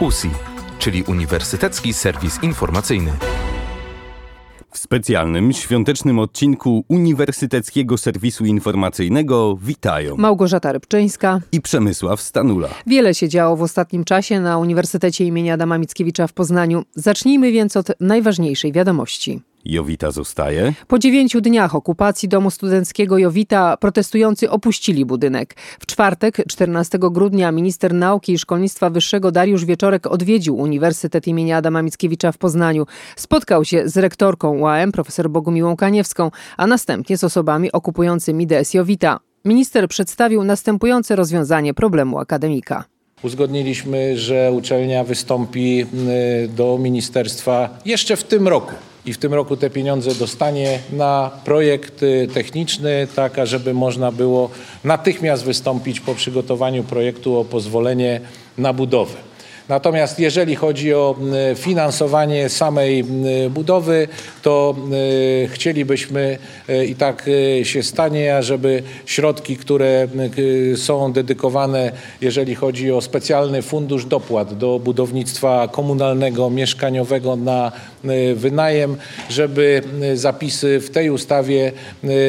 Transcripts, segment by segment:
USI, czyli Uniwersytecki Serwis Informacyjny. W specjalnym, świątecznym odcinku Uniwersyteckiego Serwisu Informacyjnego witają Małgorzata Rybczyńska i Przemysław Stanula. Wiele się działo w ostatnim czasie na Uniwersytecie imienia Adama Mickiewicza w Poznaniu. Zacznijmy więc od najważniejszej wiadomości. Jowita zostaje. Po dziewięciu dniach okupacji domu studenckiego Jowita protestujący opuścili budynek. W czwartek, 14 grudnia, minister nauki i szkolnictwa wyższego Dariusz Wieczorek odwiedził Uniwersytet imienia Adama Mickiewicza w Poznaniu. Spotkał się z rektorką UAM, profesor Bogumiłą Kaniewską, a następnie z osobami okupującymi DS Jowita. Minister przedstawił następujące rozwiązanie problemu akademika. Uzgodniliśmy, że uczelnia wystąpi y, do ministerstwa jeszcze w tym roku i w tym roku te pieniądze dostanie na projekt y, techniczny, tak ażeby można było natychmiast wystąpić po przygotowaniu projektu o pozwolenie na budowę. Natomiast jeżeli chodzi o finansowanie samej budowy, to chcielibyśmy i tak się stanie, ażeby środki, które są dedykowane, jeżeli chodzi o specjalny fundusz dopłat do budownictwa komunalnego, mieszkaniowego na wynajem, żeby zapisy w tej ustawie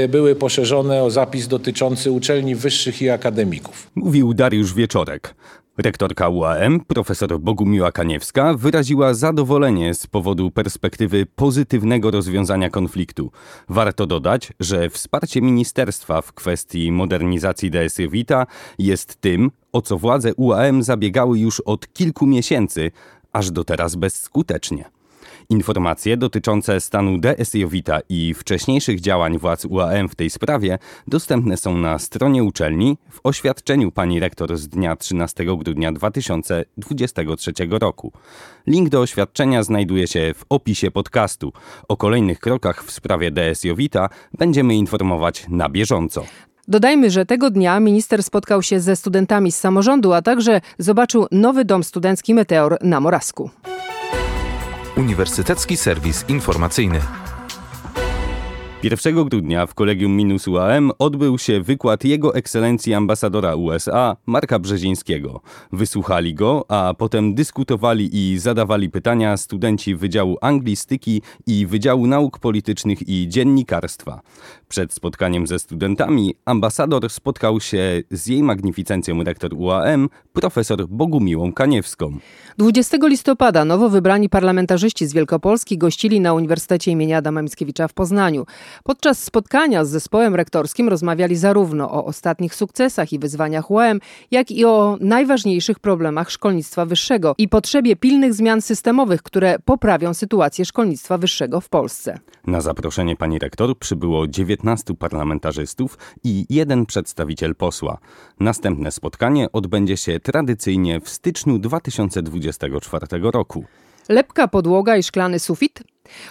były poszerzone o zapis dotyczący uczelni wyższych i akademików. Mówił Dariusz Wieczorek. Rektorka UAM, profesor Bogumiła Kaniewska, wyraziła zadowolenie z powodu perspektywy pozytywnego rozwiązania konfliktu. Warto dodać, że wsparcie ministerstwa w kwestii modernizacji DS Vita jest tym, o co władze UAM zabiegały już od kilku miesięcy, aż do teraz bezskutecznie. Informacje dotyczące stanu DS Jowita i wcześniejszych działań władz UAM w tej sprawie dostępne są na stronie uczelni w oświadczeniu pani rektor z dnia 13 grudnia 2023 roku. Link do oświadczenia znajduje się w opisie podcastu. O kolejnych krokach w sprawie DS Jowita będziemy informować na bieżąco. Dodajmy, że tego dnia minister spotkał się ze studentami z samorządu, a także zobaczył nowy dom studencki Meteor na Morasku. Uniwersytecki Serwis Informacyjny. 1 grudnia w Kolegium Minus UAM odbył się wykład Jego Ekscelencji Ambasadora USA Marka Brzezińskiego. Wysłuchali go, a potem dyskutowali i zadawali pytania studenci Wydziału Anglistyki i Wydziału Nauk Politycznych i Dziennikarstwa. Przed spotkaniem ze studentami ambasador spotkał się z jej magnificencją rektor UAM, profesor Bogumiłą Kaniewską. 20 listopada nowo wybrani parlamentarzyści z Wielkopolski gościli na Uniwersytecie im. Adama Mickiewicza w Poznaniu. Podczas spotkania z zespołem rektorskim rozmawiali zarówno o ostatnich sukcesach i wyzwaniach UAM, jak i o najważniejszych problemach szkolnictwa wyższego i potrzebie pilnych zmian systemowych, które poprawią sytuację szkolnictwa wyższego w Polsce. Na zaproszenie pani rektor przybyło 19 parlamentarzystów i jeden przedstawiciel posła. Następne spotkanie odbędzie się tradycyjnie w styczniu 2024 roku. Lepka podłoga i szklany sufit?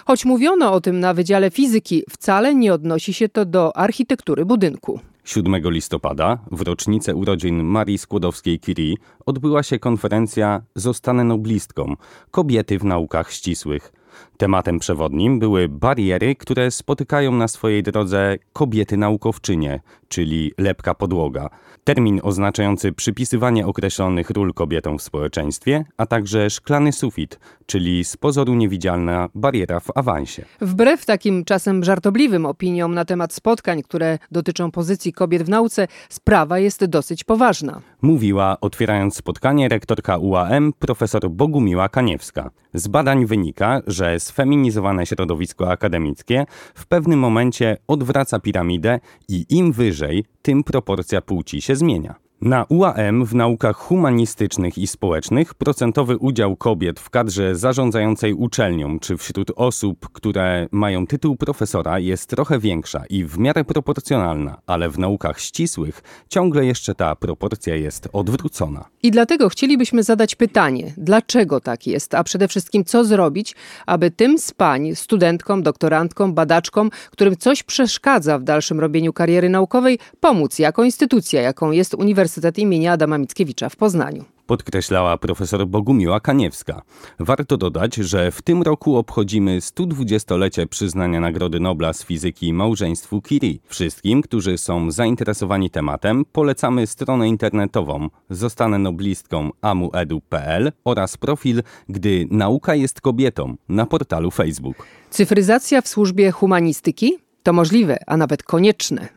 Choć mówiono o tym na Wydziale Fizyki, wcale nie odnosi się to do architektury budynku. 7 listopada, w rocznicę urodzin Marii Skłodowskiej-Curie, odbyła się konferencja Zostanę noblistką – kobiety w naukach ścisłych. Tematem przewodnim były bariery, które spotykają na swojej drodze kobiety naukowczynie, czyli lepka podłoga. Termin oznaczający przypisywanie określonych ról kobietom w społeczeństwie, a także szklany sufit, czyli z pozoru niewidzialna bariera w awansie. Wbrew takim czasem żartobliwym opiniom na temat spotkań, które dotyczą pozycji kobiet w nauce, sprawa jest dosyć poważna. Mówiła, otwierając spotkanie, rektorka UAM profesor Bogumiła Kaniewska. Z badań wynika, że sfeminizowane środowisko akademickie w pewnym momencie odwraca piramidę i im wyżej, tym proporcja płci się zmienia. Na UAM w naukach humanistycznych i społecznych procentowy udział kobiet w kadrze zarządzającej uczelnią czy wśród osób, które mają tytuł profesora jest trochę większa i w miarę proporcjonalna, ale w naukach ścisłych ciągle jeszcze ta proporcja jest odwrócona. I dlatego chcielibyśmy zadać pytanie, dlaczego tak jest, a przede wszystkim co zrobić, aby tym z pań, studentkom, doktorantkom, badaczkom, którym coś przeszkadza w dalszym robieniu kariery naukowej, pomóc jako instytucja, jaką jest Uniwersytet imienia Adama Mickiewicza w Poznaniu. podkreślała profesor Bogumiła Kaniewska. Warto dodać, że w tym roku obchodzimy 120-lecie przyznania Nagrody Nobla z fizyki małżeństwu Curie. Wszystkim, którzy są zainteresowani tematem, polecamy stronę internetową Zostanę noblistką amuedu.pl oraz profil Gdy nauka jest kobietą na portalu Facebook. Cyfryzacja w służbie humanistyki? To możliwe, a nawet konieczne.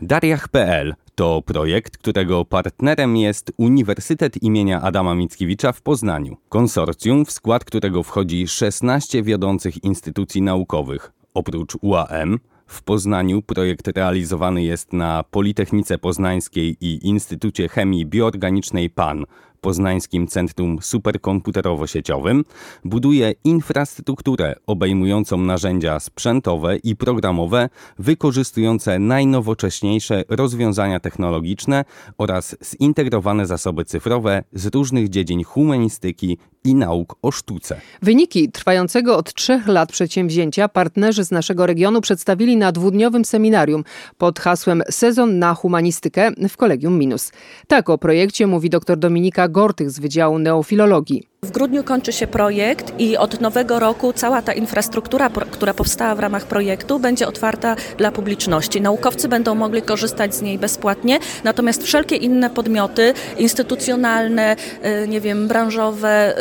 Dariach.pl to projekt, którego partnerem jest Uniwersytet imienia Adama Mickiewicza w Poznaniu. Konsorcjum, w skład którego wchodzi 16 wiodących instytucji naukowych. Oprócz UAM, w Poznaniu projekt realizowany jest na Politechnice Poznańskiej i Instytucie Chemii Bioorganicznej PAN, Poznańskim Centrum Superkomputerowo-Sieciowym, buduje infrastrukturę obejmującą narzędzia sprzętowe i programowe wykorzystujące najnowocześniejsze rozwiązania technologiczne oraz zintegrowane zasoby cyfrowe z różnych dziedzin humanistyki i nauk o sztuce. Wyniki trwającego od trzech lat przedsięwzięcia partnerzy z naszego regionu przedstawili na dwudniowym seminarium pod hasłem Sezon na humanistykę w Kolegium Minus. Tak o projekcie mówi dr Dominika Gortych z Wydziału Neofilologii. W grudniu kończy się projekt i od nowego roku cała ta infrastruktura, która powstała w ramach projektu, będzie otwarta dla publiczności. Naukowcy będą mogli korzystać z niej bezpłatnie, natomiast wszelkie inne podmioty instytucjonalne, y, nie wiem, branżowe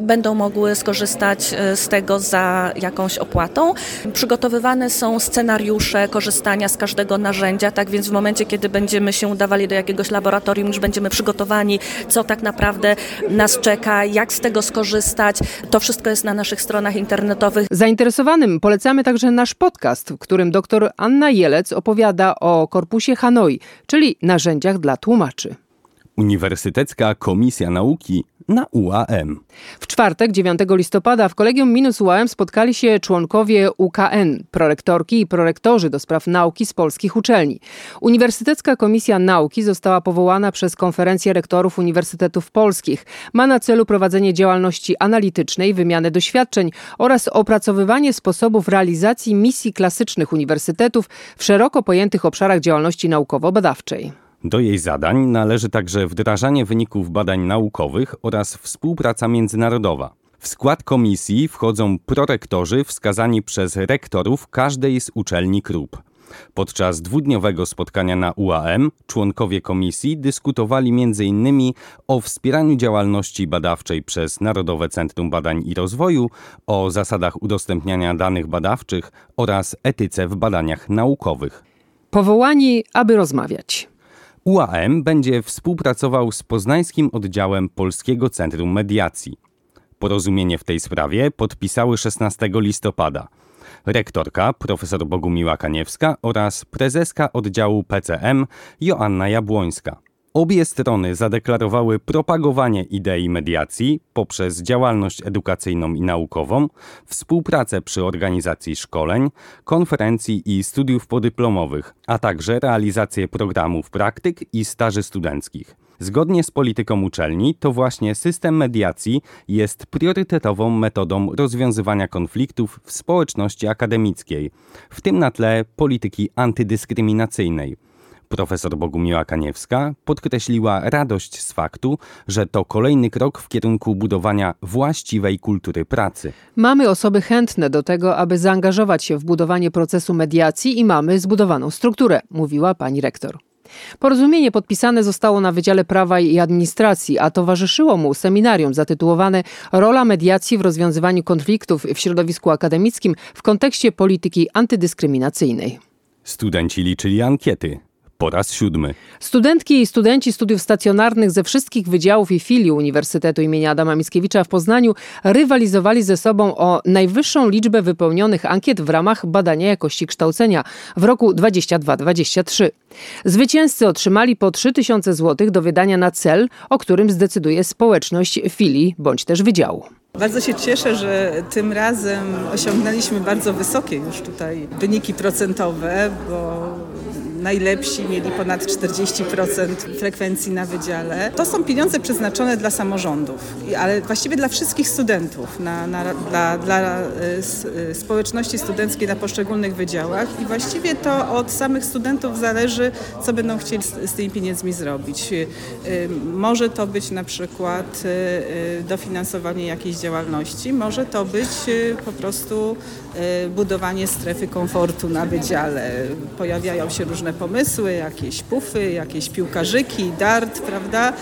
będą mogły skorzystać y, z tego za jakąś opłatą. Przygotowywane są scenariusze korzystania z każdego narzędzia, tak więc w momencie, kiedy będziemy się udawali do jakiegoś laboratorium, już będziemy przygotowani, co tak naprawdę nas czeka, jak z tego skorzystać. To wszystko jest na naszych stronach internetowych. Zainteresowanym polecamy także nasz podcast, w którym dr Anna Jelec opowiada o korpusie Hanoi, czyli narzędziach dla tłumaczy. Uniwersytecka Komisja Nauki na UAM. W czwartek, 9 listopada, w Kolegium Minus UAM spotkali się członkowie UKN, prorektorki i prorektorzy do spraw nauki z polskich uczelni. Uniwersytecka Komisja Nauki została powołana przez Konferencję Rektorów Uniwersytetów Polskich. Ma na celu prowadzenie działalności analitycznej, wymianę doświadczeń oraz opracowywanie sposobów realizacji misji klasycznych uniwersytetów w szeroko pojętych obszarach działalności naukowo-badawczej. Do jej zadań należy także wdrażanie wyników badań naukowych oraz współpraca międzynarodowa. W skład komisji wchodzą prorektorzy wskazani przez rektorów każdej z uczelni KRUP. Podczas dwudniowego spotkania na UAM członkowie komisji dyskutowali m.in. o wspieraniu działalności badawczej przez Narodowe Centrum Badań i Rozwoju, o zasadach udostępniania danych badawczych oraz etyce w badaniach naukowych. Powołani, aby rozmawiać. UAM będzie współpracował z poznańskim oddziałem Polskiego Centrum Mediacji. Porozumienie w tej sprawie podpisały 16 listopada rektorka profesor Bogumiła Kaniewska oraz prezeska oddziału PCM Joanna Jabłońska. Obie strony zadeklarowały propagowanie idei mediacji poprzez działalność edukacyjną i naukową, współpracę przy organizacji szkoleń, konferencji i studiów podyplomowych, a także realizację programów praktyk i staży studenckich. Zgodnie z polityką uczelni, to właśnie system mediacji jest priorytetową metodą rozwiązywania konfliktów w społeczności akademickiej, w tym na tle polityki antydyskryminacyjnej. Profesor Bogumiła Kaniewska podkreśliła radość z faktu, że to kolejny krok w kierunku budowania właściwej kultury pracy. Mamy osoby chętne do tego, aby zaangażować się w budowanie procesu mediacji i mamy zbudowaną strukturę, mówiła pani rektor. Porozumienie podpisane zostało na Wydziale Prawa i Administracji, a towarzyszyło mu seminarium zatytułowane Rola mediacji w rozwiązywaniu konfliktów w środowisku akademickim w kontekście polityki antydyskryminacyjnej. Studenci liczyli ankiety po raz siódmy. Studentki i studenci studiów stacjonarnych ze wszystkich wydziałów i filii Uniwersytetu im. Adama Mickiewicza w Poznaniu rywalizowali ze sobą o najwyższą liczbę wypełnionych ankiet w ramach badania jakości kształcenia w roku 22-23. Zwycięzcy otrzymali po 3000 zł do wydania na cel, o którym zdecyduje społeczność filii bądź też wydziału. Bardzo się cieszę, że tym razem osiągnęliśmy bardzo wysokie już tutaj wyniki procentowe, bo najlepsi mieli ponad 40% frekwencji na wydziale. To są pieniądze przeznaczone dla samorządów, ale właściwie dla wszystkich studentów, na, na, dla, dla społeczności studenckiej na poszczególnych wydziałach i właściwie to od samych studentów zależy, co będą chcieli z, z tymi pieniędzmi zrobić. Może to być na przykład dofinansowanie jakiejś działalności, może to być po prostu budowanie strefy komfortu na wydziale. Pojawiają się różne pomysły, jakieś pufy, jakieś piłkarzyki, dart, prawda?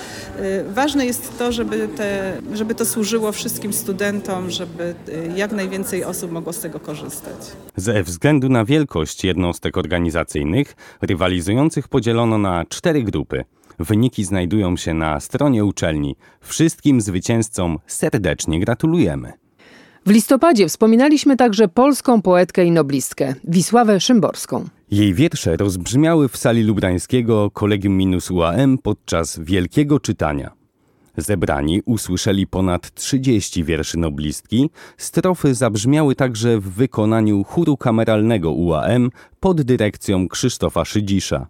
Ważne jest to, żeby, te, żeby to służyło wszystkim studentom, żeby jak najwięcej osób mogło z tego korzystać. Ze względu na wielkość jednostek organizacyjnych, rywalizujących podzielono na cztery grupy. Wyniki znajdują się na stronie uczelni. Wszystkim zwycięzcom serdecznie gratulujemy. W listopadzie wspominaliśmy także polską poetkę i noblistkę Wisławę Szymborską. Jej wiersze rozbrzmiały w sali lubrańskiego Kolegium Minus UAM podczas wielkiego czytania. Zebrani usłyszeli ponad 30 wierszy noblistki, strofy zabrzmiały także w wykonaniu chóru kameralnego UAM pod dyrekcją Krzysztofa Szydzisza.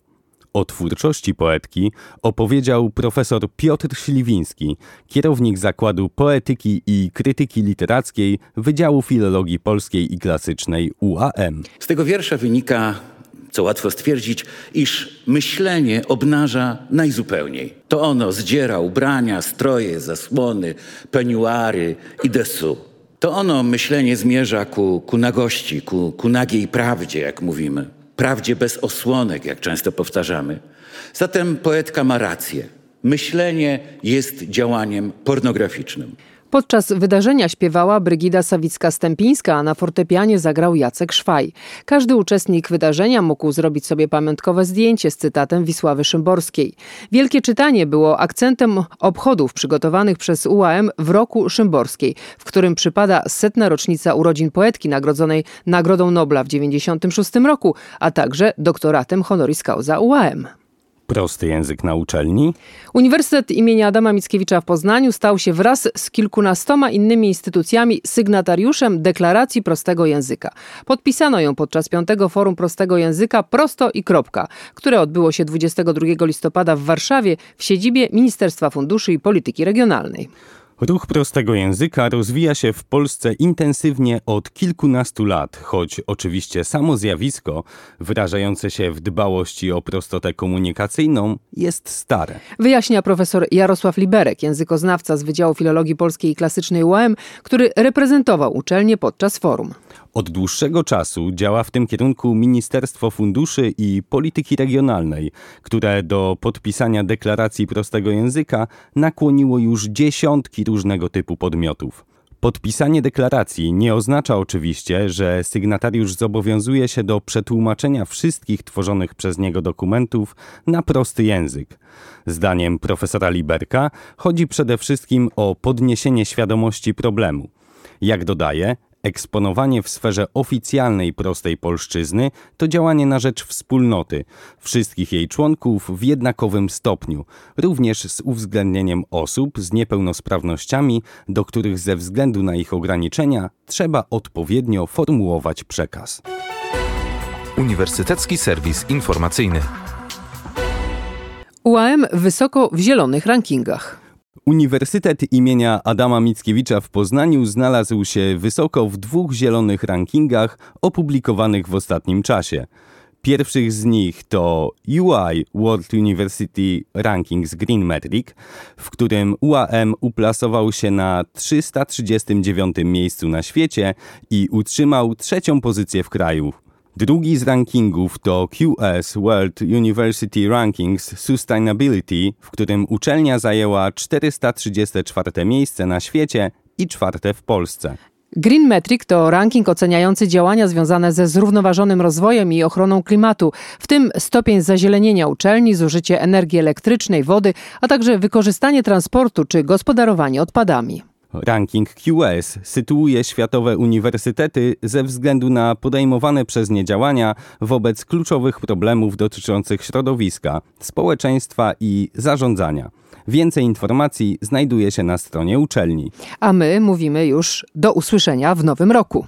O twórczości poetki opowiedział profesor Piotr Śliwiński, kierownik Zakładu Poetyki i Krytyki Literackiej Wydziału Filologii Polskiej i Klasycznej UAM. Z tego wiersza wynika co łatwo stwierdzić, iż myślenie obnaża najzupełniej. To ono zdziera ubrania, stroje, zasłony, peniuary i desu. To ono myślenie zmierza ku, ku nagości, ku, ku nagiej prawdzie, jak mówimy prawdzie bez osłonek, jak często powtarzamy. Zatem poetka ma rację. Myślenie jest działaniem pornograficznym. Podczas wydarzenia śpiewała Brygida Sawicka-Stępińska, a na fortepianie zagrał Jacek Szwaj. Każdy uczestnik wydarzenia mógł zrobić sobie pamiątkowe zdjęcie z cytatem Wisławy Szymborskiej. Wielkie czytanie było akcentem obchodów przygotowanych przez UAM w roku Szymborskiej, w którym przypada setna rocznica urodzin poetki nagrodzonej Nagrodą Nobla w 1996 roku, a także doktoratem honoris causa UAM. Prosty język na uczelni. Uniwersytet imienia Adama Mickiewicza w Poznaniu stał się wraz z kilkunastoma innymi instytucjami sygnatariuszem deklaracji prostego języka. Podpisano ją podczas piątego Forum Prostego Języka Prosto i Kropka, które odbyło się 22 listopada w Warszawie w siedzibie Ministerstwa Funduszy i Polityki Regionalnej. Ruch prostego języka rozwija się w Polsce intensywnie od kilkunastu lat, choć oczywiście samo zjawisko, wyrażające się w dbałości o prostotę komunikacyjną, jest stare. Wyjaśnia profesor Jarosław Liberek, językoznawca z Wydziału Filologii Polskiej i Klasycznej UAM, który reprezentował uczelnię podczas forum. Od dłuższego czasu działa w tym kierunku Ministerstwo Funduszy i Polityki Regionalnej, które do podpisania deklaracji prostego języka nakłoniło już dziesiątki różnego typu podmiotów. Podpisanie deklaracji nie oznacza oczywiście, że sygnatariusz zobowiązuje się do przetłumaczenia wszystkich tworzonych przez niego dokumentów na prosty język. Zdaniem profesora Liberka chodzi przede wszystkim o podniesienie świadomości problemu. Jak dodaje, Eksponowanie w sferze oficjalnej prostej polszczyzny to działanie na rzecz wspólnoty, wszystkich jej członków w jednakowym stopniu, również z uwzględnieniem osób z niepełnosprawnościami, do których ze względu na ich ograniczenia trzeba odpowiednio formułować przekaz. Uniwersytecki Serwis Informacyjny. UAM wysoko w zielonych rankingach. Uniwersytet imienia Adama Mickiewicza w Poznaniu znalazł się wysoko w dwóch zielonych rankingach opublikowanych w ostatnim czasie. Pierwszych z nich to UI World University Rankings Green Metric, w którym UAM uplasował się na 339 miejscu na świecie i utrzymał trzecią pozycję w kraju. Drugi z rankingów to QS World University Rankings Sustainability, w którym uczelnia zajęła 434 miejsce na świecie i czwarte w Polsce. Green Metric to ranking oceniający działania związane ze zrównoważonym rozwojem i ochroną klimatu, w tym stopień zazielenienia uczelni, zużycie energii elektrycznej, wody, a także wykorzystanie transportu czy gospodarowanie odpadami. Ranking QS sytuuje światowe uniwersytety ze względu na podejmowane przez nie działania wobec kluczowych problemów dotyczących środowiska, społeczeństwa i zarządzania. Więcej informacji znajduje się na stronie uczelni. A my mówimy już do usłyszenia w nowym roku.